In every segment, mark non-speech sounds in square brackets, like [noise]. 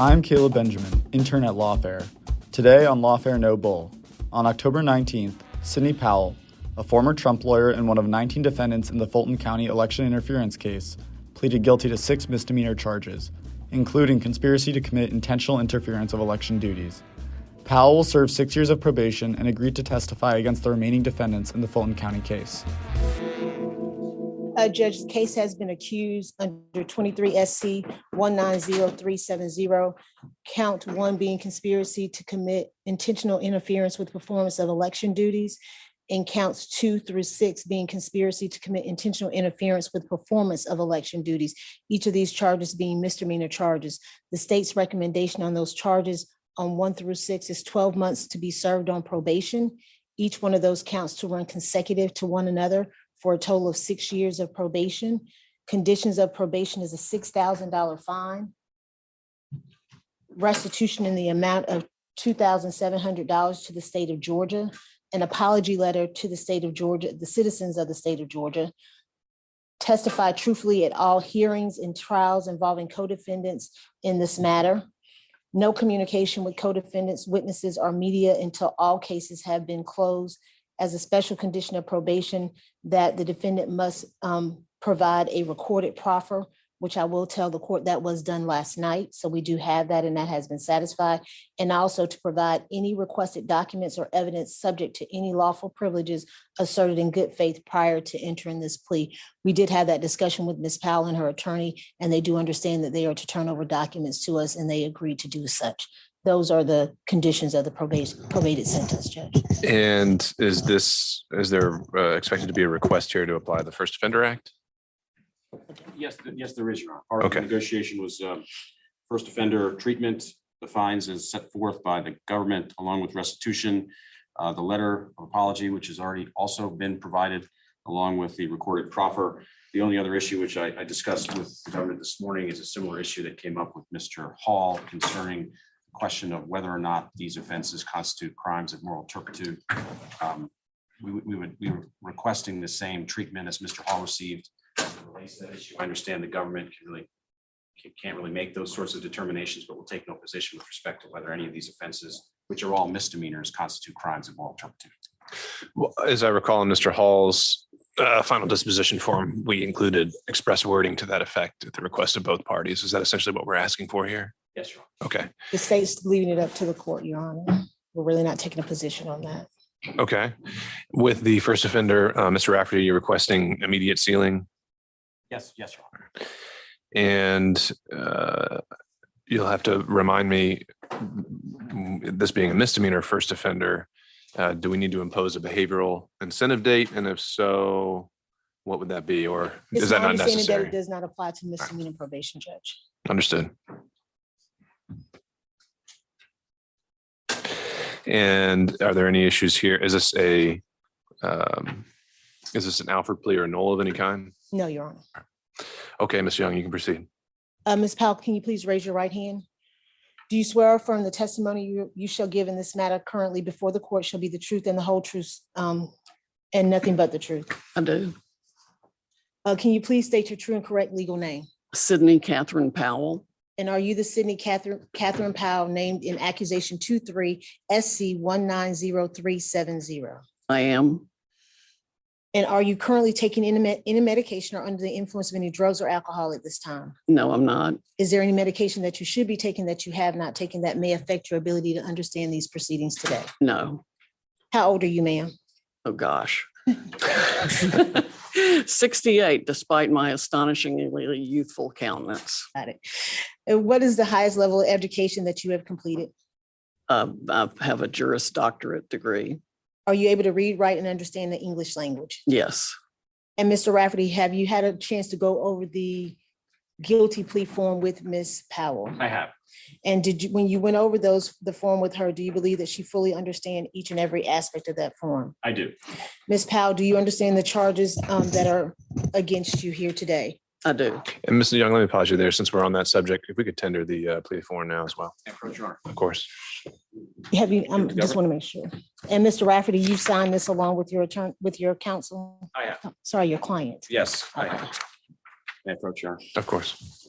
I'm Caleb Benjamin, intern at Lawfare. Today on Lawfare No Bull, on October 19th, Sidney Powell, a former Trump lawyer and one of 19 defendants in the Fulton County election interference case, pleaded guilty to six misdemeanor charges, including conspiracy to commit intentional interference of election duties. Powell will serve six years of probation and agreed to testify against the remaining defendants in the Fulton County case. Uh, Judge, the case has been accused under twenty-three SC one nine zero three seven zero. Count one being conspiracy to commit intentional interference with performance of election duties. And counts two through six being conspiracy to commit intentional interference with performance of election duties. Each of these charges being misdemeanor charges. The state's recommendation on those charges on one through six is twelve months to be served on probation. Each one of those counts to run consecutive to one another for a total of six years of probation. Conditions of probation is a six thousand dollar fine. Restitution in the amount of two thousand seven hundred dollars to the state of Georgia. An apology letter to the state of Georgia, the citizens of the state of Georgia. Testify truthfully at all hearings and trials involving co-defendants in this matter. No communication with co-defendants, witnesses, or media until all cases have been closed as a special condition of probation that the defendant must um, provide a recorded proffer, which I will tell the court that was done last night. So we do have that and that has been satisfied. And also to provide any requested documents or evidence subject to any lawful privileges asserted in good faith prior to entering this plea. We did have that discussion with Ms. Powell and her attorney, and they do understand that they are to turn over documents to us and they agreed to do such. Those are the conditions of the probation, probated sentence, Judge. And is this, is there uh, expected to be a request here to apply the First Offender Act? Yes, th- yes, there is, Your Honor. Part of the Okay. negotiation was um, first offender treatment. The fines is set forth by the government along with restitution. uh, The letter of apology, which has already also been provided along with the recorded proffer. The only other issue which I I discussed with the government this morning is a similar issue that came up with Mr. Hall concerning the question of whether or not these offenses constitute crimes of moral turpitude. Um, We would, we would, we were requesting the same treatment as Mr. Hall received. I understand the government can really, can- can't really make those sorts of determinations, but we'll take no position with respect to whether any of these offenses, which are all misdemeanors, constitute crimes of moral turpitude. Well, As I recall in Mr. Hall's uh, final disposition form, we included express wording to that effect at the request of both parties. Is that essentially what we're asking for here? Yes, Your Okay, The state's leaving it up to the court, Your Honor. We're really not taking a position on that. okay. With the first offender, uh, Mr. Rafferty, you're requesting immediate sealing Yes, yes, Your Honor. and uh, you'll have to remind me, this being a misdemeanor first offender, uh, do we need to impose a behavioral incentive date? And if so, what would that be? Or It's is that my not understanding that it necessary? does not apply to misdemeanor probation, Judge. Understood. And are there any issues here? Is this a, um, is this an Alford plea or a nolo of any kind? No, Your Honor. Okay, Ms. Young, you can proceed. Uh, Ms. Powell, can you please raise your right hand? Do you swear or affirm the testimony you, you shall give in this matter currently before the court shall be the truth and the whole truth, um, and nothing but the truth? I do. Uh, can you please state your true and correct legal name? Sidney Katherine Powell. And are you the Sidney Katherine, Katherine Powell named in accusation two three SC one nine zero three seven zero? I am. And are you currently taking any, med- any medication or under the influence of any drugs or alcohol at this time? No, I'm not. Is there any medication that you should be taking that you have not taken that may affect your ability to understand these proceedings today? No. How old are you, ma'am? Oh, gosh. [laughs] [laughs] 68, despite my astonishingly youthful countenance. Got it. And what is the highest level of education that you have completed? Uh, I have a Juris Doctorate degree. Are you able to read, write, and understand the English language? Yes, And Mr. Rafferty, have you had a chance to go over the guilty plea form with Ms. Powell? I have. And did you, when you went over those, the form with her, do you believe that she fully understand each and every aspect of that form? I do. Ms. Powell, do you understand the charges um, that are against you here today? I do. And Mr. Young, let me pause you there since we're on that subject. If we could tender the uh, plea form now as well, Approach, Your Honor. of course. Have you, I Give it to just want to make sure. And Mr. Rafferty, you signed this along with your attorney, with your counsel? I have. Sorry, your client. Yes, I have. May I approach, Your Honor? Of course.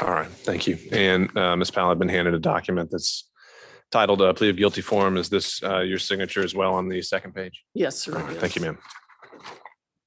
All right, thank you. And uh, Ms. Powell, I've been handed a document that's titled uh, plea of guilty form. Is this uh, your signature as well on the second page? Yes, sir. it Thank you, ma'am.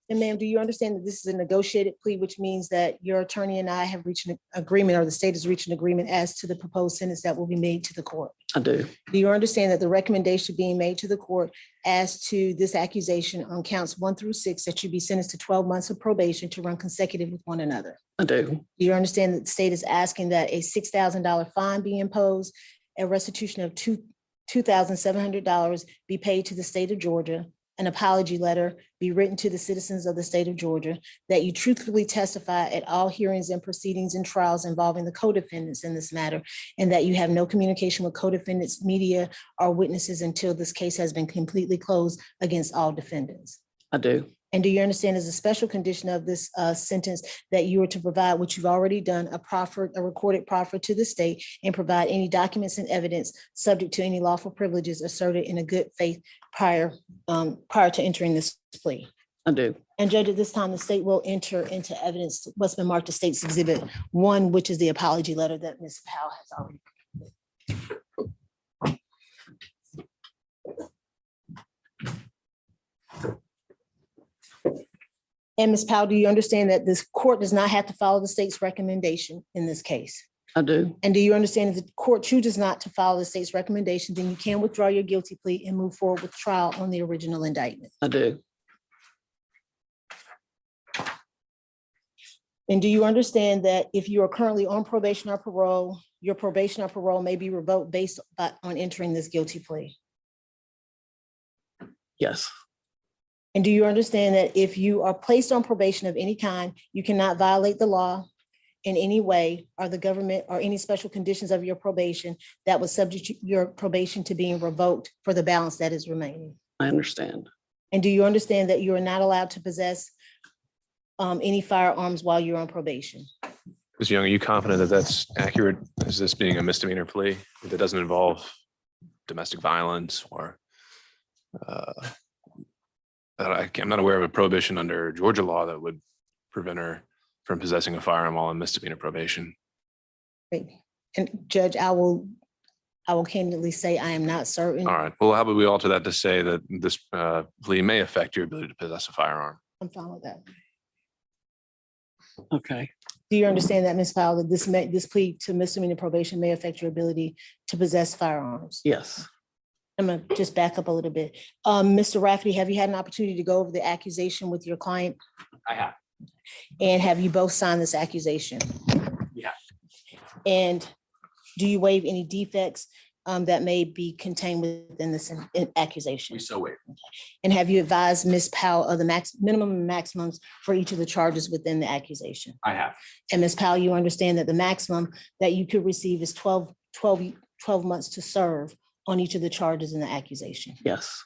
And ma'am, do you understand that this is a negotiated plea, which means that your attorney and I have reached an agreement or the state has reached an agreement as to the proposed sentence that will be made to the court? I do. Do you understand that the recommendation being made to the court as to this accusation on counts one through six, that you be sentenced to twelve months of probation to run consecutive with one another? I do. Do you understand that the state is asking that a six thousand dollar fine be imposed, a restitution of two, two thousand seven hundred dollars be paid to the state of Georgia, an apology letter be written to the citizens of the state of Georgia, that you truthfully testify at all hearings and proceedings and trials involving the co-defendants in this matter, and that you have no communication with co-defendants, media, or witnesses until this case has been completely closed against all defendants? I do. And do you understand as a special condition of this uh, sentence that you are to provide, which you've already done, a proffer, a recorded proffer to the state and provide any documents and evidence subject to any lawful privileges asserted in a good faith prior, um, prior to entering this plea? I do. And Judge, at this time, the state will enter into evidence what's been marked as State's Exhibit One, which is the apology letter that Ms. Powell has already. And Ms. Powell, do you understand that this court does not have to follow the state's recommendation in this case? I do. And do you understand if the court chooses not to follow the state's recommendation, then you can withdraw your guilty plea and move forward with trial on the original indictment? I do. And do you understand that if you are currently on probation or parole, your probation or parole may be revoked based uh, on entering this guilty plea? Yes. And do you understand that if you are placed on probation of any kind, you cannot violate the law in any way or the government or any special conditions of your probation that would subject your probation to being revoked for the balance that is remaining? I understand. And do you understand that you are not allowed to possess um, any firearms while you're on probation? Ms. Young, are you confident that that's accurate? Is this being a misdemeanor plea that doesn't involve domestic violence or? uh, that I, I'm not aware of a prohibition under Georgia law that would prevent her from possessing a firearm while on misdemeanor probation. Great. And Judge, I will, I will candidly say I am not certain. All right, well, how about we alter that to say that this uh, plea may affect your ability to possess a firearm? I'm fine with that. Okay. Do you understand that, Ms. Powell, that this may, this plea to misdemeanor probation may affect your ability to possess firearms? Yes. I'm gonna just back up a little bit. Um, Mr. Rafferty, have you had an opportunity to go over the accusation with your client? I have. And have you both signed this accusation? Yeah. And do you waive any defects um, that may be contained within this in- in accusation? We so wait. And have you advised Ms. Powell of the max, minimum and maximums for each of the charges within the accusation? I have. And Ms. Powell, you understand that the maximum that you could receive is 12 12 12 months to serve on each of the charges in the accusation. Yes.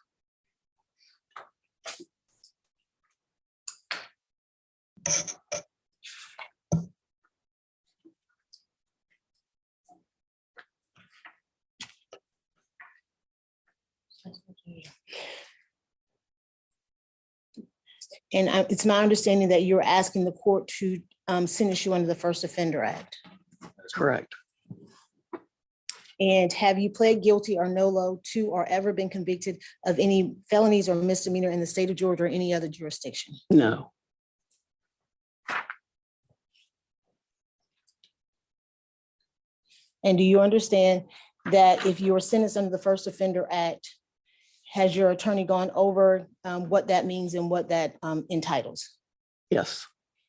And I- it's my understanding that you're asking the court to um, sentence you under the First Offender Act. That's correct. And have you pled guilty or nolo to or ever been convicted of any felonies or misdemeanor in the state of Georgia or any other jurisdiction? No. And do you understand that if you are sentenced under the First Offender Act, has your attorney gone over um, what that means and what that um, entitles? Yes.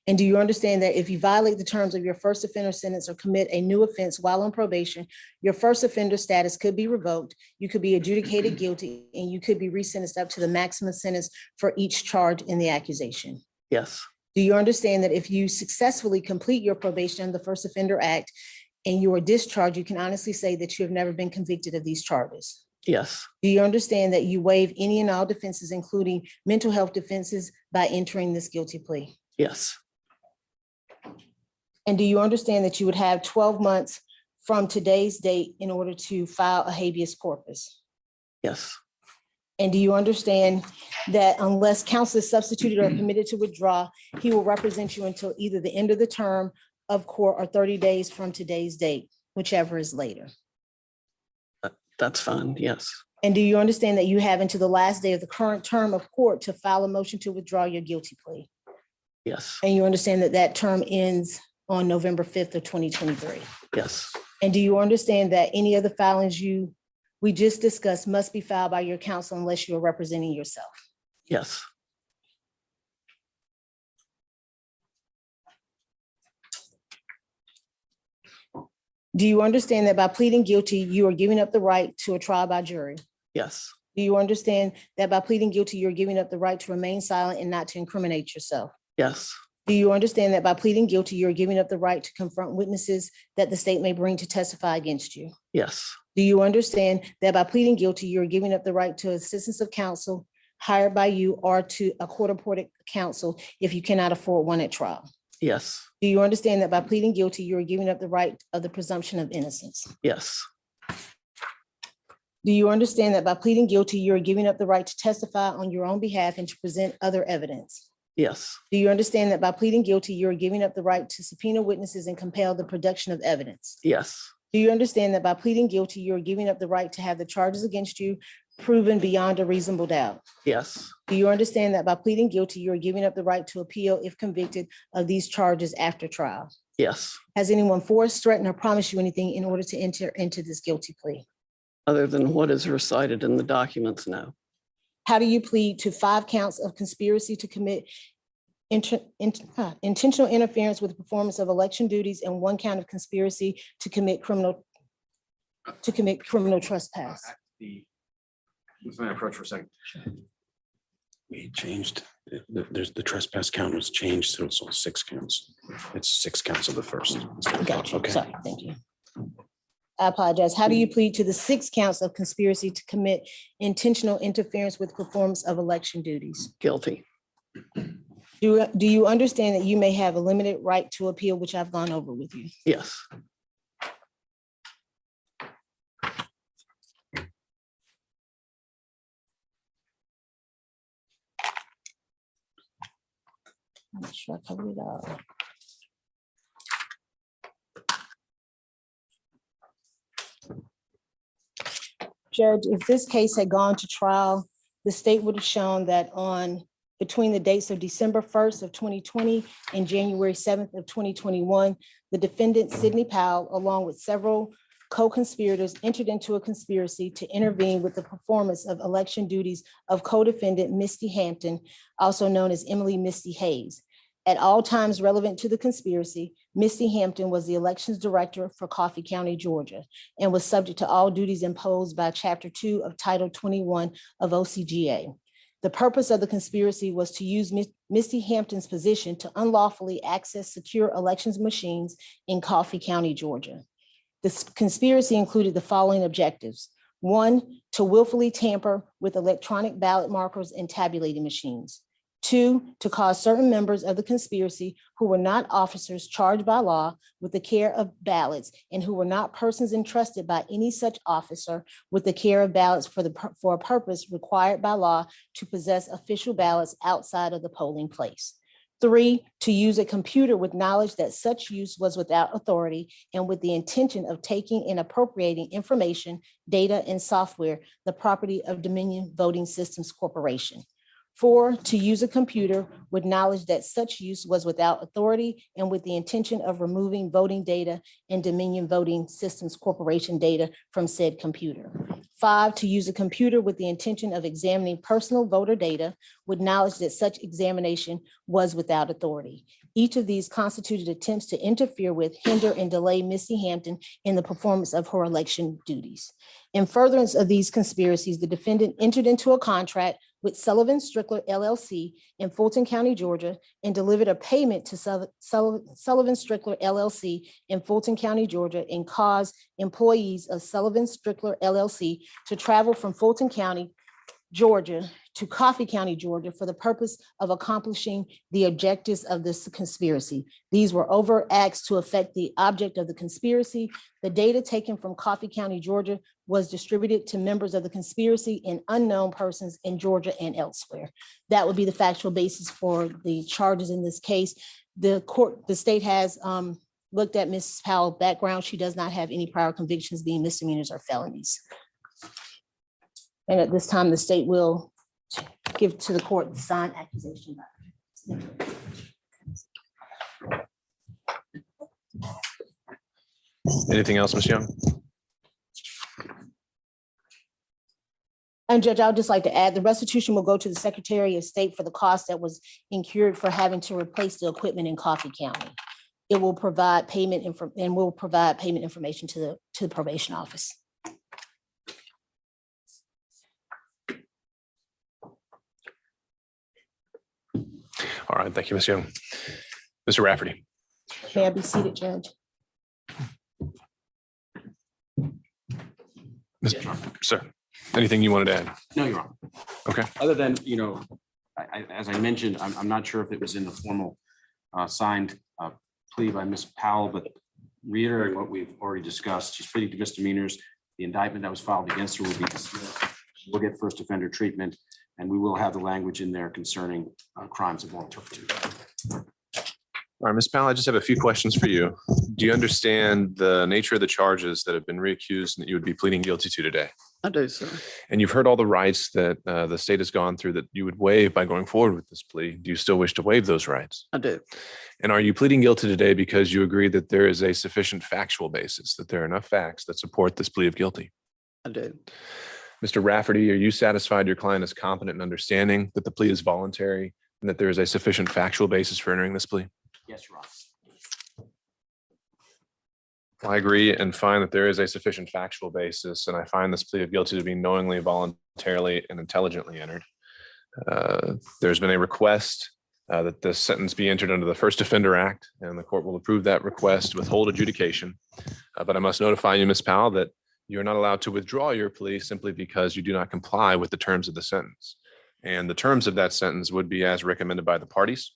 And do you understand that if you violate the terms of your first offender sentence or commit a new offense while on probation, your first offender status could be revoked, you could be adjudicated guilty, and you could be resentenced up to the maximum sentence for each charge in the accusation? Yes. Do you understand that if you successfully complete your probation under the First Offender Act and you are discharged, you can honestly say that you have never been convicted of these charges? Yes. Do you understand that you waive any and all defenses, including mental health defenses, by entering this guilty plea? Yes. And do you understand that you would have twelve months from today's date in order to file a habeas corpus? Yes. And do you understand that unless counsel is substituted or permitted to withdraw, he will represent you until either the end of the term of court or thirty days from today's date, whichever is later. Uh, that's fine. Yes. And do you understand that you have until the last day of the current term of court to file a motion to withdraw your guilty plea? Yes. And you understand that that term ends on November fifth of twenty twenty-three? Yes. And do you understand that any of the filings you, we just discussed must be filed by your counsel unless you are representing yourself? Yes. Do you understand that by pleading guilty, you are giving up the right to a trial by jury? Yes. Do you understand that by pleading guilty, you're giving up the right to remain silent and not to incriminate yourself? Yes. Do you understand that by pleading guilty, you're giving up the right to confront witnesses that the state may bring to testify against you? Yes. Do you understand that by pleading guilty, you're giving up the right to assistance of counsel hired by you or to a court-appointed counsel if you cannot afford one at trial? Yes. Do you understand that by pleading guilty, you are giving up the right of the presumption of innocence? Yes. Do you understand that by pleading guilty, you are giving up the right to testify on your own behalf and to present other evidence? Yes. Do you understand that by pleading guilty, you are giving up the right to subpoena witnesses and compel the production of evidence? Yes. Do you understand that by pleading guilty, you are giving up the right to have the charges against you proven beyond a reasonable doubt? Yes. Do you understand that by pleading guilty, you are giving up the right to appeal if convicted of these charges after trial? Yes. Has anyone forced, threatened, or promised you anything in order to enter into this guilty plea? Other than what is recited in the documents, no. How do you plead to five counts of conspiracy to commit inter- int- uh, intentional interference with the performance of election duties and one count of conspiracy to commit criminal to commit criminal trespass? The, let me approach for a second. We changed, the- the- there's, the trespass count was changed, so it's all six counts. It's six counts of the first. instead of Got you. Okay. Sorry, thank you. I apologize. How do you mm. plead to the six counts of conspiracy to commit intentional interference with performance of election duties? Guilty. Do, do you understand that you may have a limited right to appeal, which I've gone over with you? Yes. I'm not sure I covered it all. Judge, if this case had gone to trial, the state would have shown that on, between the dates of December first of twenty twenty and January seventh of twenty twenty-one, the defendant Sidney Powell, along with several co-conspirators, entered into a conspiracy to intervene with the performance of election duties of co-defendant Misty Hampton, also known as Emily Misty Hayes. At all times relevant to the conspiracy, Misty Hampton was the elections director for Coffee County, Georgia, and was subject to all duties imposed by Chapter Two of Title twenty-one of OCGA. The purpose of the conspiracy was to use Mis- Misty Hampton's position to unlawfully access secure elections machines in Coffee County, Georgia. This conspiracy included the following objectives. One, to willfully tamper with electronic ballot markers and tabulating machines. Two, to cause certain members of the conspiracy who were not officers charged by law with the care of ballots and who were not persons entrusted by any such officer with the care of ballots for the, for a purpose required by law to possess official ballots outside of the polling place. Three, to use a computer with knowledge that such use was without authority and with the intention of taking and appropriating information, data, and software, the property of Dominion Voting Systems Corporation. Four, to use a computer with knowledge that such use was without authority and with the intention of removing voting data and Dominion Voting Systems Corporation data from said computer. Five, to use a computer with the intention of examining personal voter data with knowledge that such examination was without authority. Each of these constituted attempts to interfere with, hinder, and delay Misty Hampton in the performance of her election duties. In furtherance of these conspiracies, the defendant entered into a contract with Sullivan Strickler LLC in Fulton County, Georgia, and delivered a payment to Sul- Sul- Sullivan Strickler LLC in Fulton County, Georgia, and caused employees of Sullivan Strickler LLC to travel from Fulton County, Georgia to Coffee County, Georgia, for the purpose of accomplishing the objectives of this conspiracy. These were overt acts to affect the object of the conspiracy. The data taken from Coffee County, Georgia was distributed to members of the conspiracy and unknown persons in Georgia and elsewhere. That would be the factual basis for the charges in this case. The court, the state has um, looked at Mrs. Powell's background. She does not have any prior convictions being misdemeanors or felonies. And at this time, the state will give to the court the signed accusation. document. Anything else, Ms. Young? And Judge, I would just like to add, the restitution will go to the Secretary of State for the cost that was incurred for having to replace the equipment in Coffee County. It will provide payment info, and will provide payment information to the, to the probation office. All right, thank you, Ms. Young. Mr. Rafferty. May I be seated, Judge? Mr. Ms. Sir, anything you wanted to add? No, you're wrong. Okay. Other than, you know, I, I, as I mentioned, I'm, I'm not sure if it was in the formal uh, signed uh, plea by Ms. Powell, but reiterating what we've already discussed, she's pleading to misdemeanors. The indictment that was filed against her will be dismissed. She will get first offender treatment, and we will have the language in there concerning uh, crimes of moral turpitude. All right, Ms. Powell, I just have a few questions for you. Do you understand the nature of the charges that have been reaccused and that you would be pleading guilty to today? I do, sir. And you've heard all the rights that uh, the state has gone through that you would waive by going forward with this plea. Do you still wish to waive those rights? I do. And are you pleading guilty today because you agree that there is a sufficient factual basis, that there are enough facts that support this plea of guilty? I do. Mr. Rafferty, are you satisfied your client is competent in understanding that the plea is voluntary and that there is a sufficient factual basis for entering this plea? Yes, Your Honor. I agree and find that there is a sufficient factual basis, and I find this plea of guilty to be knowingly, voluntarily, and intelligently entered. Uh, There's been a request uh, that this sentence be entered under the First Offender Act, and the court will approve that request, withhold adjudication. Uh, But I must notify you, Ms. Powell, that you're not allowed to withdraw your plea simply because you do not comply with the terms of the sentence. And the terms of that sentence would be as recommended by the parties.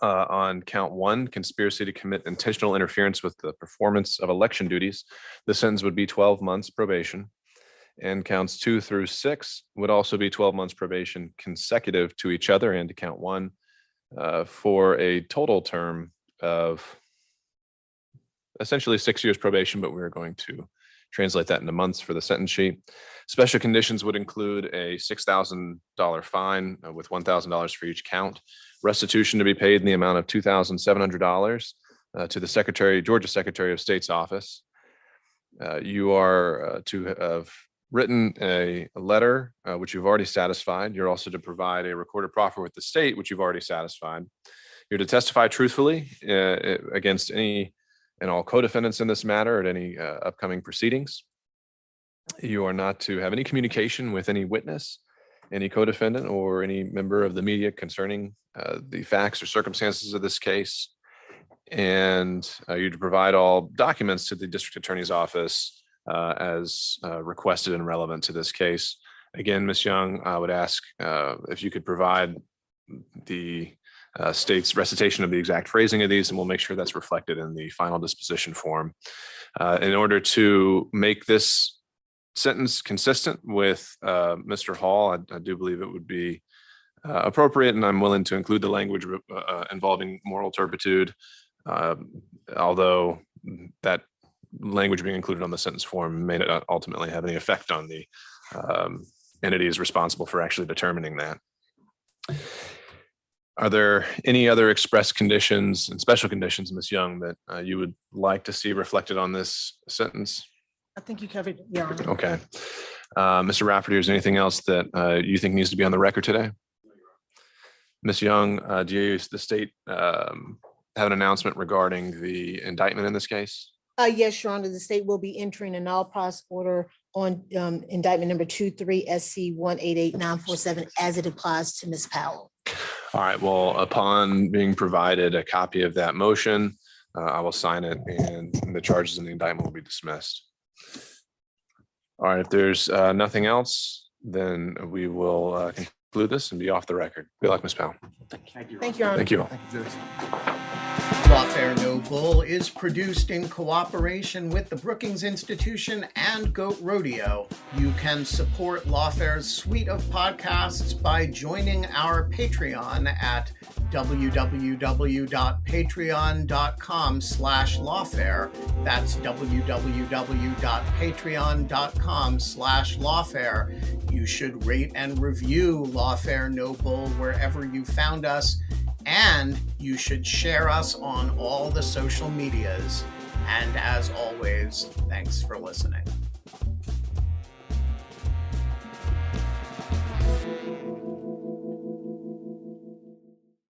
Uh, on count one, conspiracy to commit intentional interference with the performance of election duties. The sentence would be twelve months probation. And counts two through six would also be twelve months probation consecutive to each other and to count one uh, for a total term of essentially six years probation, but we're going to translate that into months for the sentence sheet. Special conditions would include a six thousand dollar fine uh, with one thousand dollars for each count restitution to be paid in the amount of two thousand seven hundred dollars uh, to the Secretary, Georgia Secretary of State's office. Uh, You are uh, to have written a a letter, uh, which you've already satisfied. You're also to provide a recorded proffer with the state, which you've already satisfied. You're to testify truthfully uh, against any and all co-defendants in this matter at any uh, upcoming proceedings. You are not to have any communication with any witness any co-defendant or any member of the media concerning uh, the facts or circumstances of this case. And uh, you to provide all documents to the district attorney's office uh, as uh, requested and relevant to this case. Again, Ms. Young, I would ask uh, if you could provide the uh, state's recitation of the exact phrasing of these, and we'll make sure that's reflected in the final disposition form. Uh, In order to make this sentence consistent with uh, Mr. Hall, I I do believe it would be uh, appropriate, and I'm willing to include the language uh, uh, involving moral turpitude. Although that language being included on the sentence form may not ultimately have any effect on the um, entities responsible for actually determining that. Are there any other express conditions and special conditions, Ms. Young, that uh, you would like to see reflected on this sentence? I think you covered, Your Honor. Okay. Uh, Mr. Rafferty, is there anything else that uh, you think needs to be on the record today? Ms. Young, uh, do you, the state um, have an announcement regarding the indictment in this case? Uh, yes, Your Honor, the state will be entering a nolle pros order on um, indictment number two, three, SC one eight eight nine four seven as it applies to Ms. Powell. All right, well, upon being provided a copy of that motion, uh, I will sign it and the charges in the indictment will be dismissed. All right, if there's uh, nothing else, then we will uh, conclude this and be off the record. Good luck, Ms. Powell. Thank you. Thank you, Your Honor. Thank you all. Lawfare No Bull is produced in cooperation with the Brookings Institution and Goat Rodeo. You can support Lawfare's suite of podcasts by joining our Patreon at www.patreon.com slash lawfare. That's www.patreon.com slash lawfare. You should rate and review Lawfare No Bull wherever you found us, and you should share us on all the social medias. And as always, thanks for listening.